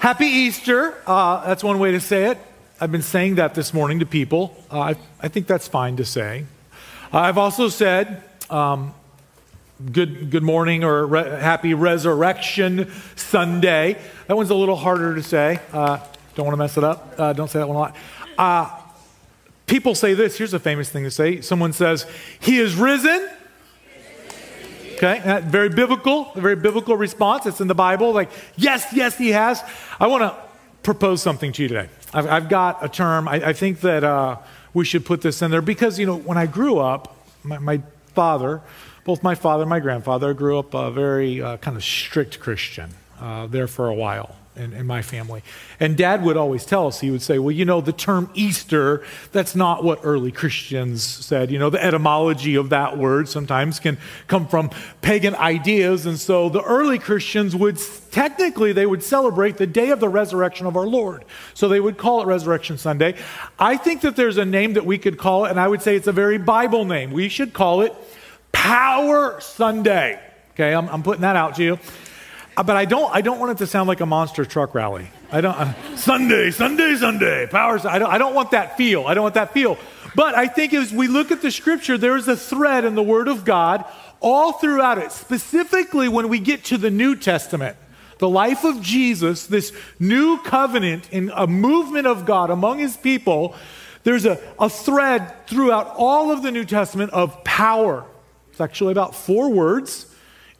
Happy Easter. Uh, that's one way to say it. I've been saying that this morning to people. Uh, I, I, think that's fine to say. Uh, I've also said um, good, good morning or re- happy resurrection Sunday. That one's a little harder to say. Uh, don't want to mess it up. Uh, don't say that one a lot. People say this. Here's a famous thing to say. Someone says, He is risen. Okay, very biblical, a very biblical response. It's in the Bible. Like, yes, yes, he has. I want to propose something to you today. I've, I've got a term. I, I think that uh, we should put this in there because, you know, when I grew up, my, my father, both my father and my grandfather, grew up a very uh, kind of strict Christian uh, there for a while in, in, my family. And dad would always tell us, he would say, well, you know, the term Easter, that's not what early Christians said. You know, the etymology of that word sometimes can come from pagan ideas. And so the early Christians would, technically, they would celebrate the day of the resurrection of our Lord. So they would call it Resurrection Sunday. I think that there's a name that we could call it, and I would say it's a very Bible name. We should call it Power Sunday. Okay, I'm, I'm putting that out to you. Uh, but I don't, I don't want it to sound like a monster truck rally. I don't, uh, Sunday, Sunday, Sunday, powers. I don't, I don't want that feel. I don't want that feel. But I think as we look at the scripture, there's a thread in the Word of God all throughout it, specifically when we get to the New Testament. The life of Jesus, this new covenant in a movement of God among his people, there's a, a thread throughout all of the New Testament of power. It's actually about four words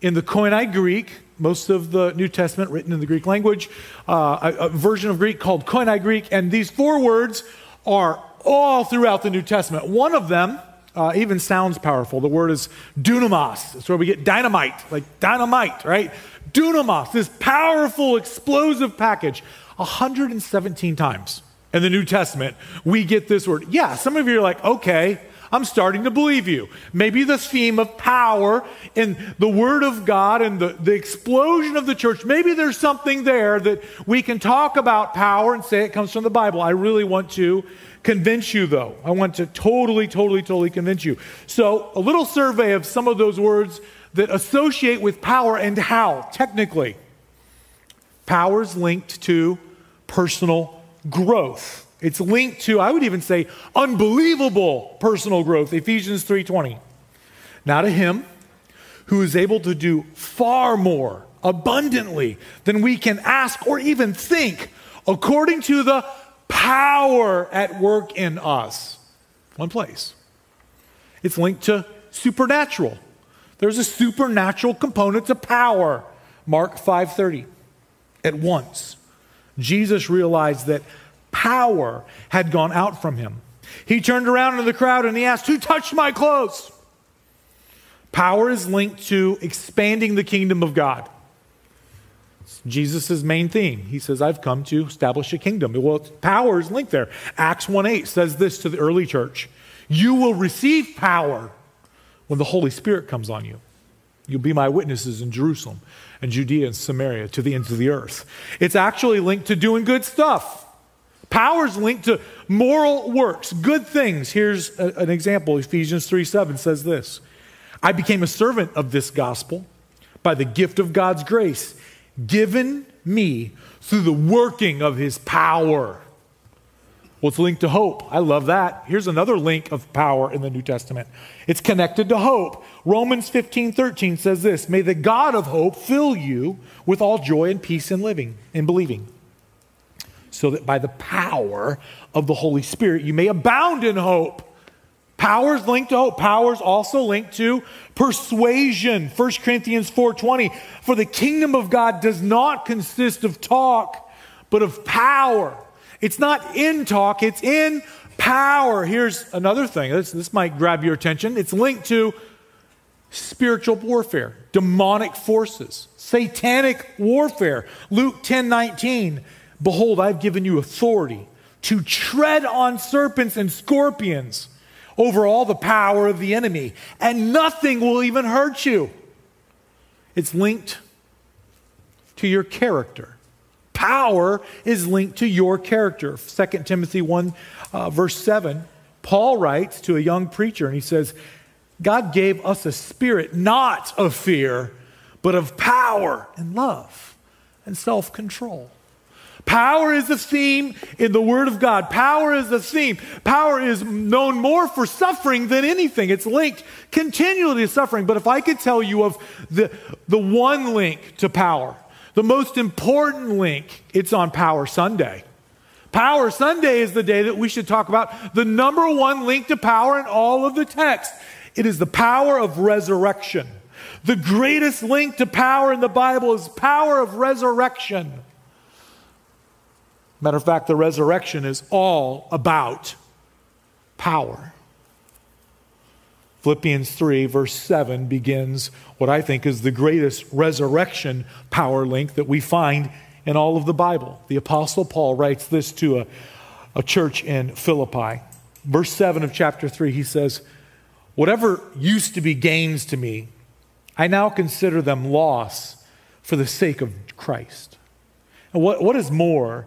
in the Koine Greek most of the New Testament written in the Greek language, uh, a, a, version of Greek called Koine Greek. And these four words are all throughout the New Testament. One of them uh, even sounds powerful. The word is dunamis. It's where we get dynamite, like dynamite, right? Dunamis, this powerful, explosive package. 117 times in the New Testament, we get this word. Yeah, some of you are like, okay, I'm starting to believe you. Maybe the theme of power in the Word of God and the, the explosion of the church, maybe there's something there that we can talk about power and say it comes from the Bible. I really want to convince you, though. I want to totally, totally, totally convince you. So, a little survey of some of those words that associate with power and how, technically. Power is linked to personal growth. It's linked to, I would even say, unbelievable personal growth. Ephesians 3:20. Now to him who is able to do far more abundantly than we can ask or even think, according to the power at work in us. One place. It's linked to supernatural. There's a supernatural component to power. Mark 5:30. At once, Jesus realized that power had gone out from him. He turned around in the crowd and he asked, Who touched my clothes? Power is linked to expanding the kingdom of God. Jesus' main theme. He says, I've come to establish a kingdom. Well, power is linked there. Acts 1 8 says this to the early church You will receive power when the Holy Spirit comes on you. You'll be my witnesses in Jerusalem and Judea and Samaria to the ends of the earth. It's actually linked to doing good stuff. Power's linked to moral works, good things. Here's a, an example. Ephesians 3 7 says this I became a servant of this gospel by the gift of God's grace given me through the working of his power. Well, linked to hope. I love that. Here's another link of power in the New Testament. It's connected to hope. Romans 15, 13 says this May the God of hope fill you with all joy and peace in living, in believing so that by the power of the Holy Spirit you may abound in hope. Powers linked to hope. Powers also linked to persuasion. 1 Corinthians 4:20. For the kingdom of God does not consist of talk, but of power. It's not in talk, it's in power. Here's another thing. This, this might grab your attention. It's linked to spiritual warfare, demonic forces, satanic warfare. Luke 10 19 Behold, I've given you authority to tread on serpents and scorpions over all the power of the enemy, and nothing will even hurt you. It's linked to your character. Power is linked to your character. 2 Timothy 1, uh, verse 7, Paul writes to a young preacher, and he says, God gave us a spirit not of fear, but of power and love and self control. Power is a theme in the Word of God. Power is a theme. Power is known more for suffering than anything. It's linked continually to suffering. But if I could tell you of the, the one link to power, the most important link, it's on Power Sunday. Power Sunday is the day that we should talk about the number one link to power in all of the text. It is the power of resurrection. The greatest link to power in the Bible is power of resurrection. Matter of fact, the resurrection is all about power. Philippians 3, verse 7, begins what I think is the greatest resurrection power link that we find in all of the Bible. The Apostle Paul writes this to a, a church in Philippi. Verse 7 of chapter 3, he says, Whatever used to be gains to me, I now consider them loss for the sake of Christ. And what, what is more,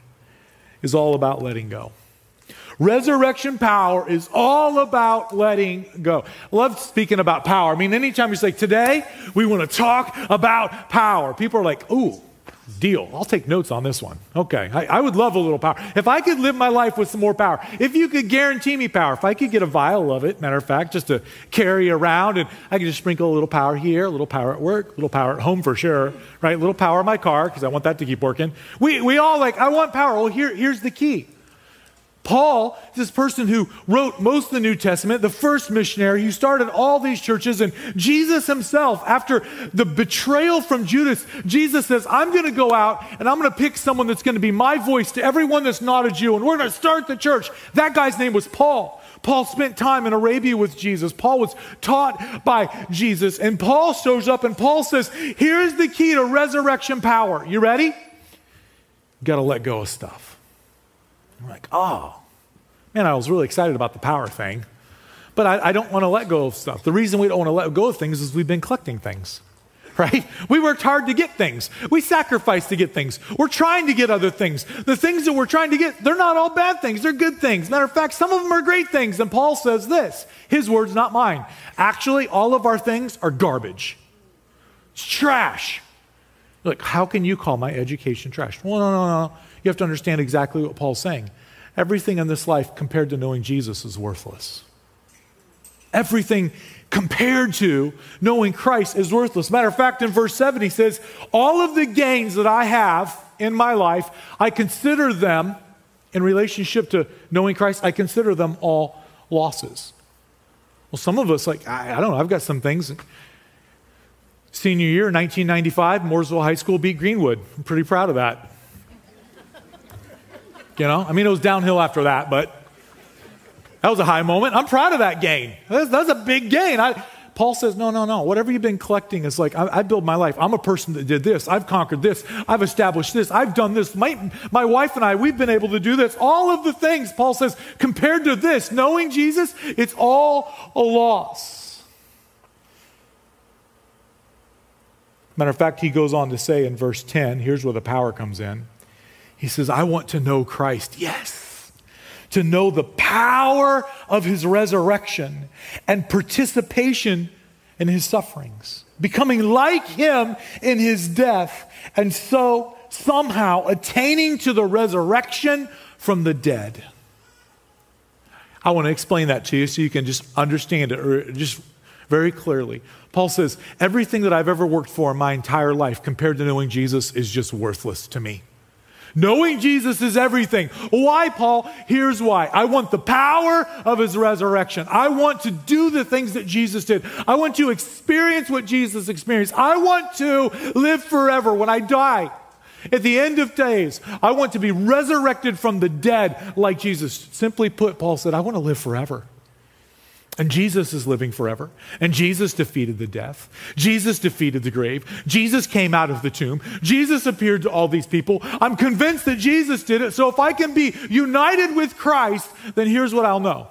is all about letting go. Resurrection power is all about letting go. I love speaking about power. I mean, anytime you say, today we want to talk about power, people are like, ooh, deal. I'll take notes on this one. Okay. I, I, would love a little power. If I could live my life with some more power, if you could guarantee me power, if I could get a vial of it, matter of fact, just to carry around and I could just sprinkle a little power here, a little power at work, a little power at home for sure, right? A little power in my car because I want that to keep working. We, we all like, I want power. Well, here, here's the key Paul, this person who wrote most of the New Testament, the first missionary who started all these churches, and Jesus himself, after the betrayal from Judas, Jesus says, I'm going to go out and I'm going to pick someone that's going to be my voice to everyone that's not a Jew, and we're going to start the church. That guy's name was Paul. Paul spent time in Arabia with Jesus. Paul was taught by Jesus. And Paul shows up and Paul says, Here's the key to resurrection power. You ready? Got to let go of stuff. I'm like, oh, man, I was really excited about the power thing, but I, I don't want to let go of stuff. The reason we don't want to let go of things is we've been collecting things right? We worked hard to get things. We sacrificed to get things. We're trying to get other things. The things that we're trying to get, they're not all bad things. They're good things. Matter of fact, some of them are great things. And Paul says this his words, not mine. Actually, all of our things are garbage. It's trash. Like, how can you call my education trash? Well, no, no, no. You have to understand exactly what Paul's saying. Everything in this life compared to knowing Jesus is worthless. Everything compared to knowing Christ is worthless. Matter of fact, in verse 7, he says, All of the gains that I have in my life, I consider them in relationship to knowing Christ, I consider them all losses. Well, some of us, like, I, I don't know, I've got some things. Senior year, 1995, Mooresville High School beat Greenwood. I'm pretty proud of that. You know, I mean, it was downhill after that, but that was a high moment. I'm proud of that gain. That's, that's a big gain. I, Paul says, no, no, no. Whatever you've been collecting is like, I, I build my life. I'm a person that did this. I've conquered this. I've established this. I've done this. My, my wife and I, we've been able to do this. All of the things, Paul says, compared to this, knowing Jesus, it's all a loss. Matter of fact, he goes on to say in verse 10, here's where the power comes in. He says, I want to know Christ. Yes. To know the power of his resurrection and participation in his sufferings, becoming like him in his death, and so somehow attaining to the resurrection from the dead. I want to explain that to you so you can just understand it or just very clearly. Paul says, Everything that I've ever worked for in my entire life compared to knowing Jesus is just worthless to me. Knowing Jesus is everything. Why, Paul? Here's why. I want the power of his resurrection. I want to do the things that Jesus did. I want to experience what Jesus experienced. I want to live forever when I die. At the end of days, I want to be resurrected from the dead like Jesus. Simply put, Paul said, I want to live forever. And Jesus is living forever. And Jesus defeated the death. Jesus defeated the grave. Jesus came out of the tomb. Jesus appeared to all these people. I'm convinced that Jesus did it. So if I can be united with Christ, then here's what I'll know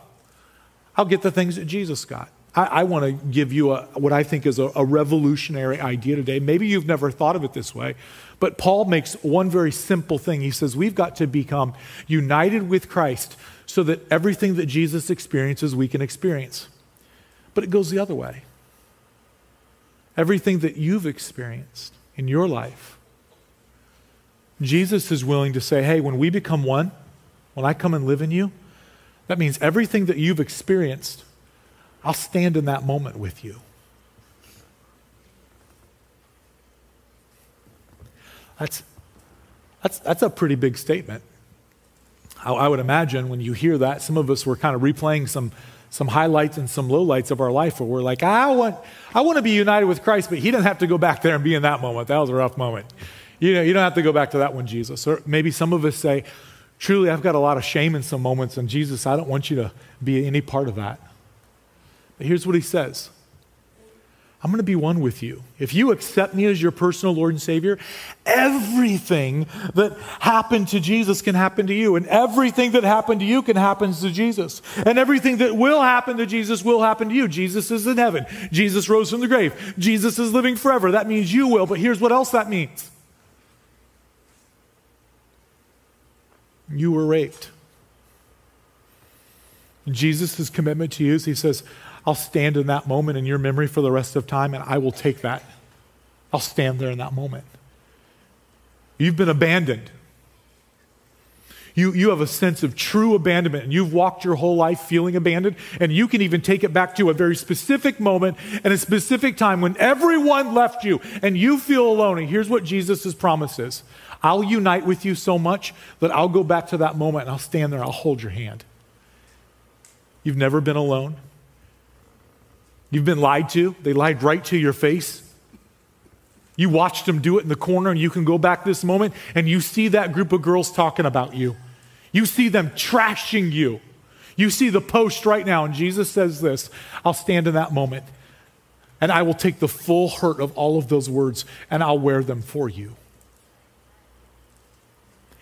I'll get the things that Jesus got. I, I want to give you a, what I think is a, a revolutionary idea today. Maybe you've never thought of it this way, but Paul makes one very simple thing. He says, We've got to become united with Christ so that everything that Jesus experiences, we can experience. But it goes the other way. Everything that you've experienced in your life, Jesus is willing to say, hey, when we become one, when I come and live in you, that means everything that you've experienced, I'll stand in that moment with you. That's, that's, that's a pretty big statement. I, I would imagine when you hear that, some of us were kind of replaying some, some highlights and some lowlights of our life where we're like, I want, I want to be united with Christ, but he doesn't have to go back there and be in that moment. That was a rough moment. You know, you don't have to go back to that one, Jesus. Or maybe some of us say, truly, I've got a lot of shame in some moments, and Jesus, I don't want you to be any part of that. But here's what he says I'm going to be one with you. If you accept me as your personal Lord and Savior, everything that happened to Jesus can happen to you. And everything that happened to you can happen to Jesus. And everything that will happen to Jesus will happen to you. Jesus is in heaven. Jesus rose from the grave. Jesus is living forever. That means you will. But here's what else that means you were raped. Jesus' commitment to you is he says, I'll stand in that moment in your memory for the rest of time, and I will take that. I'll stand there in that moment. You've been abandoned. You, you have a sense of true abandonment, and you've walked your whole life feeling abandoned, and you can even take it back to a very specific moment and a specific time when everyone left you and you feel alone. And here's what Jesus' promise is I'll unite with you so much that I'll go back to that moment and I'll stand there, I'll hold your hand. You've never been alone. You've been lied to. They lied right to your face. You watched them do it in the corner, and you can go back this moment and you see that group of girls talking about you. You see them trashing you. You see the post right now, and Jesus says this I'll stand in that moment, and I will take the full hurt of all of those words, and I'll wear them for you.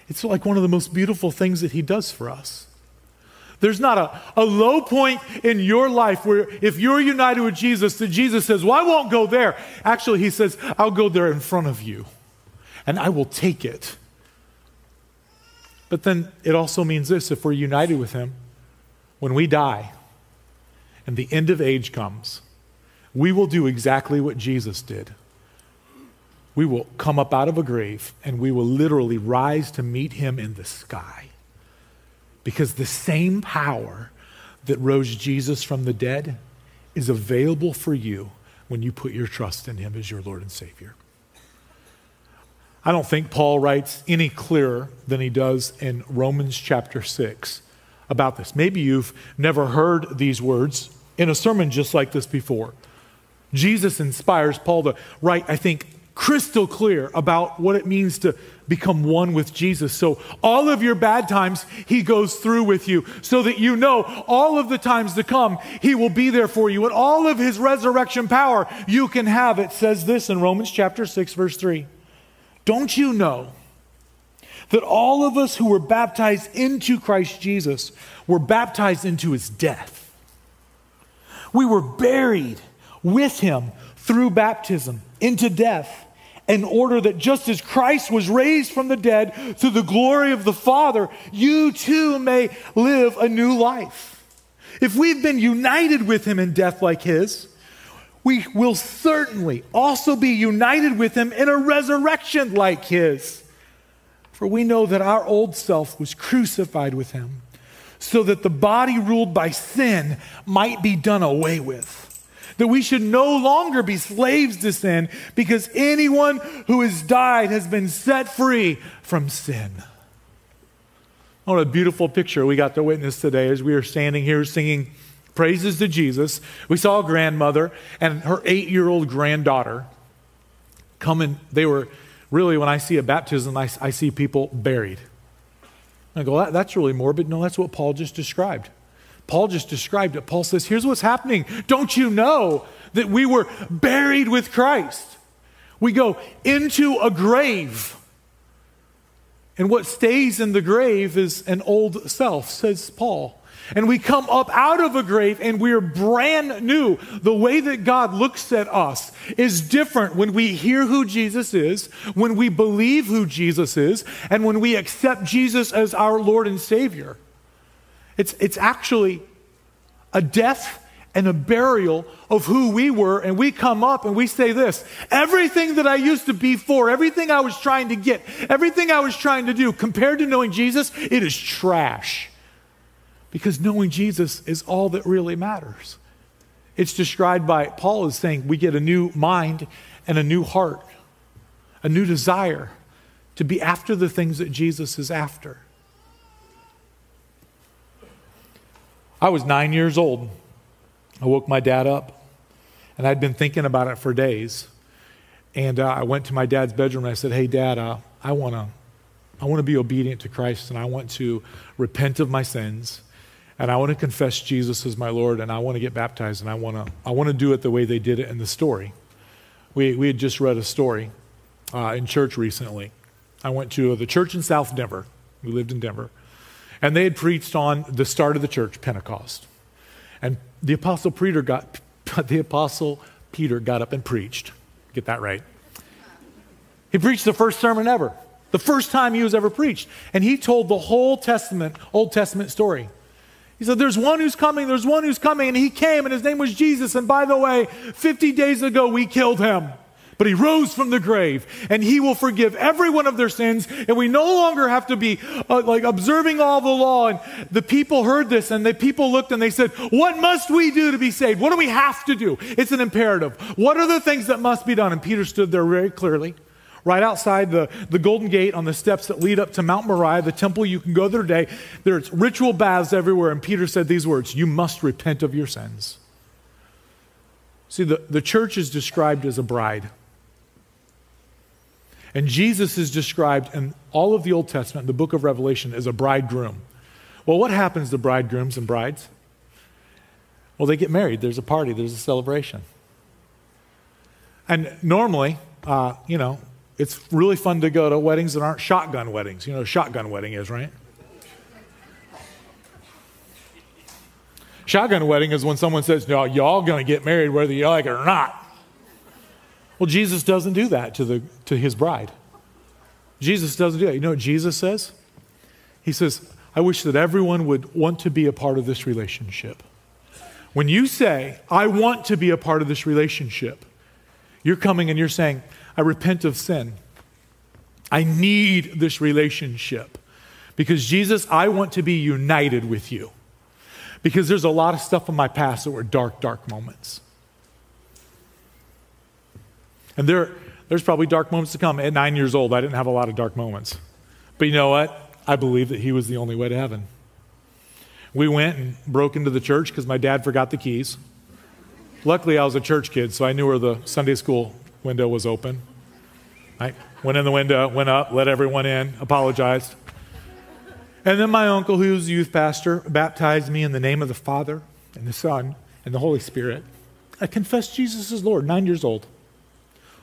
It's like one of the most beautiful things that He does for us. There's not a, a low point in your life where if you're united with Jesus, that Jesus says, Well, I won't go there. Actually, he says, I'll go there in front of you and I will take it. But then it also means this if we're united with him, when we die and the end of age comes, we will do exactly what Jesus did. We will come up out of a grave and we will literally rise to meet him in the sky. Because the same power that rose Jesus from the dead is available for you when you put your trust in him as your Lord and Savior. I don't think Paul writes any clearer than he does in Romans chapter 6 about this. Maybe you've never heard these words in a sermon just like this before. Jesus inspires Paul to write, I think, crystal clear about what it means to become one with Jesus. So, all of your bad times, He goes through with you so that you know all of the times to come, He will be there for you. And all of His resurrection power you can have. It says this in Romans chapter 6, verse 3. Don't you know that all of us who were baptized into Christ Jesus were baptized into His death? We were buried with Him through baptism into death in order that just as Christ was raised from the dead through the glory of the Father, you too may live a new life. If we've been united with him in death like his, we will certainly also be united with him in a resurrection like his. For we know that our old self was crucified with him, so that the body ruled by sin might be done away with that we should no longer be slaves to sin because anyone who has died has been set free from sin. What a beautiful picture we got to witness today as we are standing here singing praises to Jesus. We saw a grandmother and her eight year old granddaughter come and they were really, when I see a baptism, I, I see people buried. I go, that, that's really morbid. No, that's what Paul just described. Paul just described it. Paul says, Here's what's happening. Don't you know that we were buried with Christ? We go into a grave. And what stays in the grave is an old self, says Paul. And we come up out of a grave and we're brand new. The way that God looks at us is different when we hear who Jesus is, when we believe who Jesus is, and when we accept Jesus as our Lord and Savior. It's, it's actually a death and a burial of who we were, and we come up and we say this everything that I used to be for, everything I was trying to get, everything I was trying to do, compared to knowing Jesus, it is trash. Because knowing Jesus is all that really matters. It's described by Paul as saying we get a new mind and a new heart, a new desire to be after the things that Jesus is after. I was nine years old. I woke my dad up, and I'd been thinking about it for days. And uh, I went to my dad's bedroom and I said, Hey, dad, uh, I want to I want to be obedient to Christ and I want to repent of my sins and I want to confess Jesus as my Lord, and I want to get baptized, and I want to, I want to do it the way they did it in the story. We, we had just read a story uh, in church recently. I went to the church in South Denver. We lived in Denver. And they had preached on the start of the church, Pentecost. And the apostle Peter got, the apostle Peter got up and preached. Get that right. He preached the first sermon ever, the first time he was ever preached. And he told the whole Testament, Old Testament story. He said, There's one who's coming, there's one who's coming, and he came, and his name was Jesus. And by the way, 50 days ago, we killed him. But he rose from the grave, and he will forgive every one of their sins, and we no longer have to be uh, like observing all the law. And the people heard this, and the people looked and they said, What must we do to be saved? What do we have to do? It's an imperative. What are the things that must be done? And Peter stood there very clearly right outside the, the Golden Gate on the steps that lead up to Mount Moriah, the temple. You can go there today. There's ritual baths everywhere. And Peter said these words You must repent of your sins. See, the, the church is described as a bride. And Jesus is described in all of the Old Testament, the book of Revelation, as a bridegroom. Well, what happens to bridegrooms and brides? Well, they get married. There's a party, there's a celebration. And normally, uh, you know, it's really fun to go to weddings that aren't shotgun weddings. You know shotgun wedding is, right? Shotgun wedding is when someone says, No, y'all gonna get married whether you like it or not. Well, Jesus doesn't do that to, the, to his bride. Jesus doesn't do that. You know what Jesus says? He says, I wish that everyone would want to be a part of this relationship. When you say, I want to be a part of this relationship, you're coming and you're saying, I repent of sin. I need this relationship. Because, Jesus, I want to be united with you. Because there's a lot of stuff in my past that were dark, dark moments. And there, there's probably dark moments to come. At nine years old, I didn't have a lot of dark moments. But you know what? I believe that He was the only way to heaven. We went and broke into the church because my dad forgot the keys. Luckily, I was a church kid, so I knew where the Sunday school window was open. I went in the window, went up, let everyone in, apologized. And then my uncle, who was youth pastor, baptized me in the name of the Father and the Son and the Holy Spirit. I confessed Jesus as Lord, nine years old.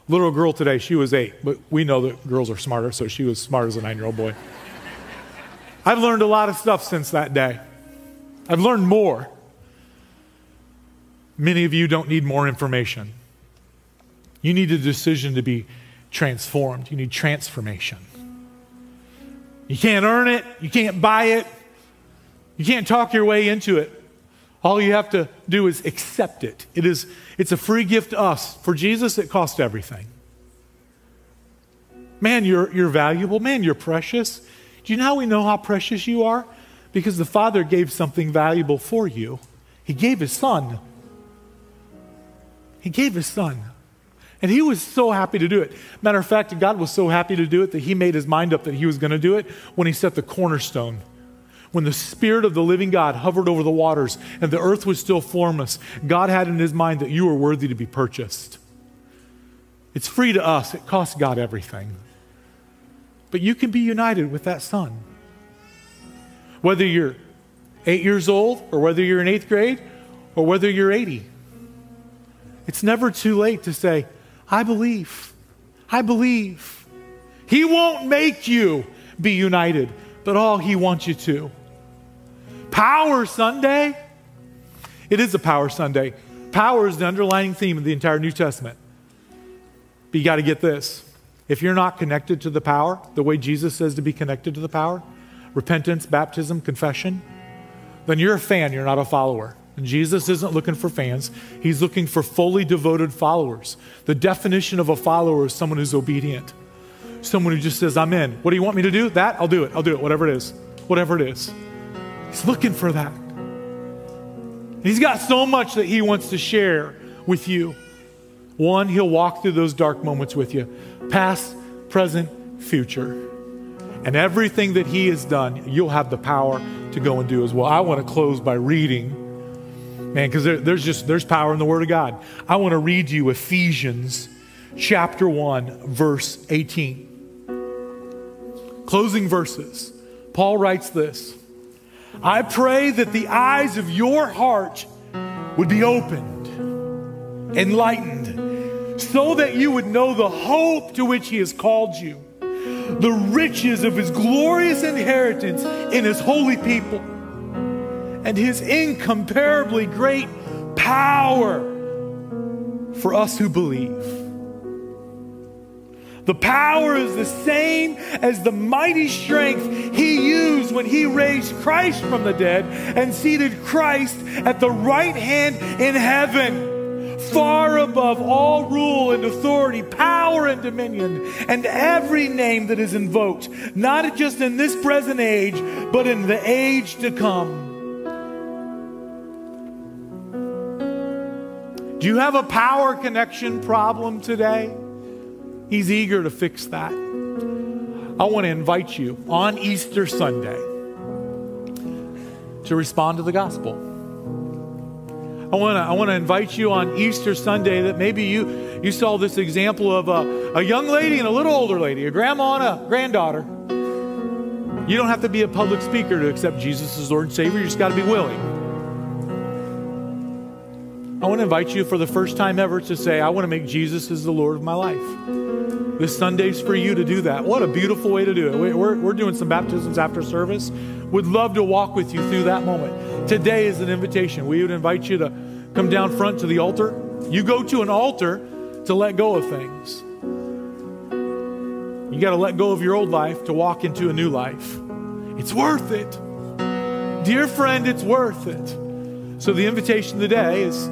Little girl today, she was eight, but we know that girls are smarter, so she was smart as a nine year old boy. I've learned a lot of stuff since that day. I've learned more. Many of you don't need more information. You need a decision to be transformed. You need transformation. You can't earn it, you can't buy it, you can't talk your way into it. All you have to do is accept it. It is it's a free gift to us. For Jesus, it cost everything. Man, you're, you're valuable. Man, you're precious. Do you know how we know how precious you are? Because the Father gave something valuable for you. He gave His Son. He gave His Son. And he was so happy to do it. Matter of fact, God was so happy to do it that he made his mind up that he was going to do it when he set the cornerstone. When the Spirit of the living God hovered over the waters and the earth was still formless, God had in his mind that you were worthy to be purchased. It's free to us, it costs God everything. But you can be united with that Son. Whether you're eight years old, or whether you're in eighth grade, or whether you're 80. It's never too late to say, I believe. I believe. He won't make you be united, but all He wants you to. Power Sunday. It is a Power Sunday. Power is the underlying theme of the entire New Testament. But you got to get this. If you're not connected to the power, the way Jesus says to be connected to the power, repentance, baptism, confession, then you're a fan, you're not a follower. And Jesus isn't looking for fans, he's looking for fully devoted followers. The definition of a follower is someone who's obedient, someone who just says, I'm in. What do you want me to do? That? I'll do it. I'll do it, whatever it is. Whatever it is. He's looking for that. He's got so much that he wants to share with you. One, he'll walk through those dark moments with you past, present, future. And everything that he has done, you'll have the power to go and do as well. I want to close by reading man because there, there's just there's power in the word of god i want to read you ephesians chapter 1 verse 18 closing verses paul writes this i pray that the eyes of your heart would be opened enlightened so that you would know the hope to which he has called you the riches of his glorious inheritance in his holy people and his incomparably great power for us who believe. The power is the same as the mighty strength he used when he raised Christ from the dead and seated Christ at the right hand in heaven, far above all rule and authority, power and dominion, and every name that is invoked, not just in this present age, but in the age to come. Do you have a power connection problem today? He's eager to fix that. I want to invite you on Easter Sunday to respond to the gospel. I want to, I want to invite you on Easter Sunday that maybe you, you saw this example of a, a young lady and a little older lady, a grandma and a granddaughter. You don't have to be a public speaker to accept Jesus as Lord and Savior, you just got to be willing. I want to invite you for the first time ever to say, I want to make Jesus as the Lord of my life. This Sunday's for you to do that. What a beautiful way to do it. We're, we're doing some baptisms after service. Would love to walk with you through that moment. Today is an invitation. We would invite you to come down front to the altar. You go to an altar to let go of things. You got to let go of your old life to walk into a new life. It's worth it. Dear friend, it's worth it. So the invitation today is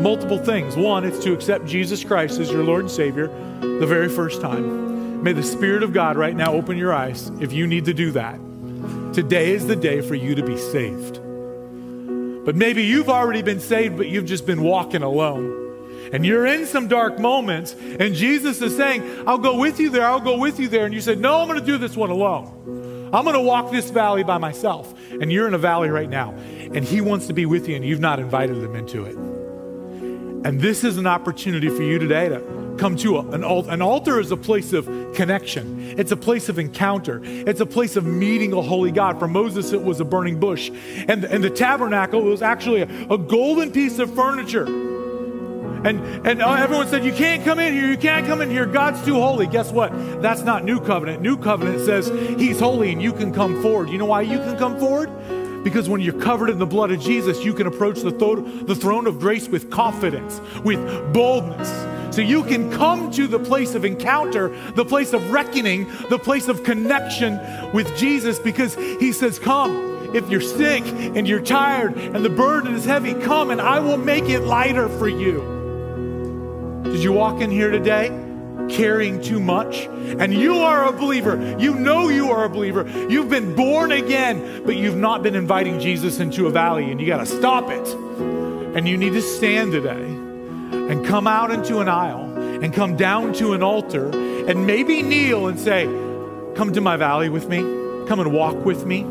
multiple things. One, it's to accept Jesus Christ as your Lord and Savior the very first time. May the Spirit of God right now open your eyes if you need to do that. Today is the day for you to be saved. But maybe you've already been saved, but you've just been walking alone. And you're in some dark moments, and Jesus is saying, I'll go with you there, I'll go with you there. And you said, No, I'm going to do this one alone. I'm going to walk this valley by myself. And you're in a valley right now, and He wants to be with you, and you've not invited Him into it. And this is an opportunity for you today to come to a, an altar. An altar is a place of connection, it's a place of encounter, it's a place of meeting a holy God. For Moses, it was a burning bush. And, and the tabernacle was actually a, a golden piece of furniture. And, and uh, everyone said, You can't come in here, you can't come in here, God's too holy. Guess what? That's not New Covenant. New Covenant says He's holy and you can come forward. You know why you can come forward? Because when you're covered in the blood of Jesus, you can approach the, th- the throne of grace with confidence, with boldness. So you can come to the place of encounter, the place of reckoning, the place of connection with Jesus because he says, Come. If you're sick and you're tired and the burden is heavy, come and I will make it lighter for you. Did you walk in here today? Carrying too much, and you are a believer, you know you are a believer, you've been born again, but you've not been inviting Jesus into a valley, and you got to stop it. And you need to stand today and come out into an aisle and come down to an altar and maybe kneel and say, Come to my valley with me, come and walk with me,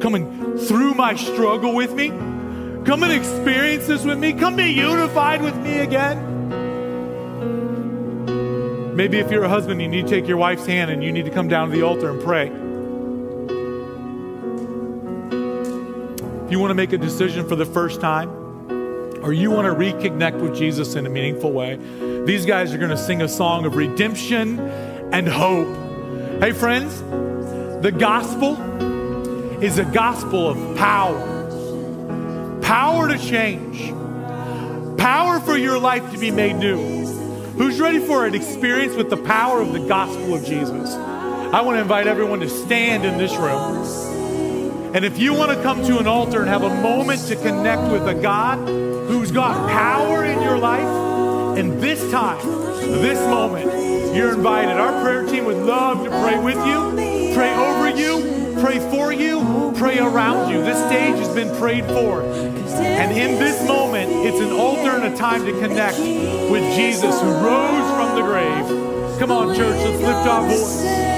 come and through my struggle with me. Come and experience this with me. Come be unified with me again. Maybe if you're a husband, you need to take your wife's hand and you need to come down to the altar and pray. if you want to make a decision for the first time, or you want to reconnect with Jesus in a meaningful way, these guys are going to sing a song of redemption and hope. Hey, friends, the gospel is a gospel of power power to change, power for your life to be made new. Who's ready for an experience with the power of the gospel of Jesus? I want to invite everyone to stand in this room. And if you want to come to an altar and have a moment to connect with a God who's got power in your life, and this time, this moment, you're invited. Our prayer team would love to pray with you, pray over you, pray for you, pray around you. This stage has been prayed for. And in this moment, it's an altar and a time to connect with Jesus who rose from the grave. Come on, church, let's lift our voice.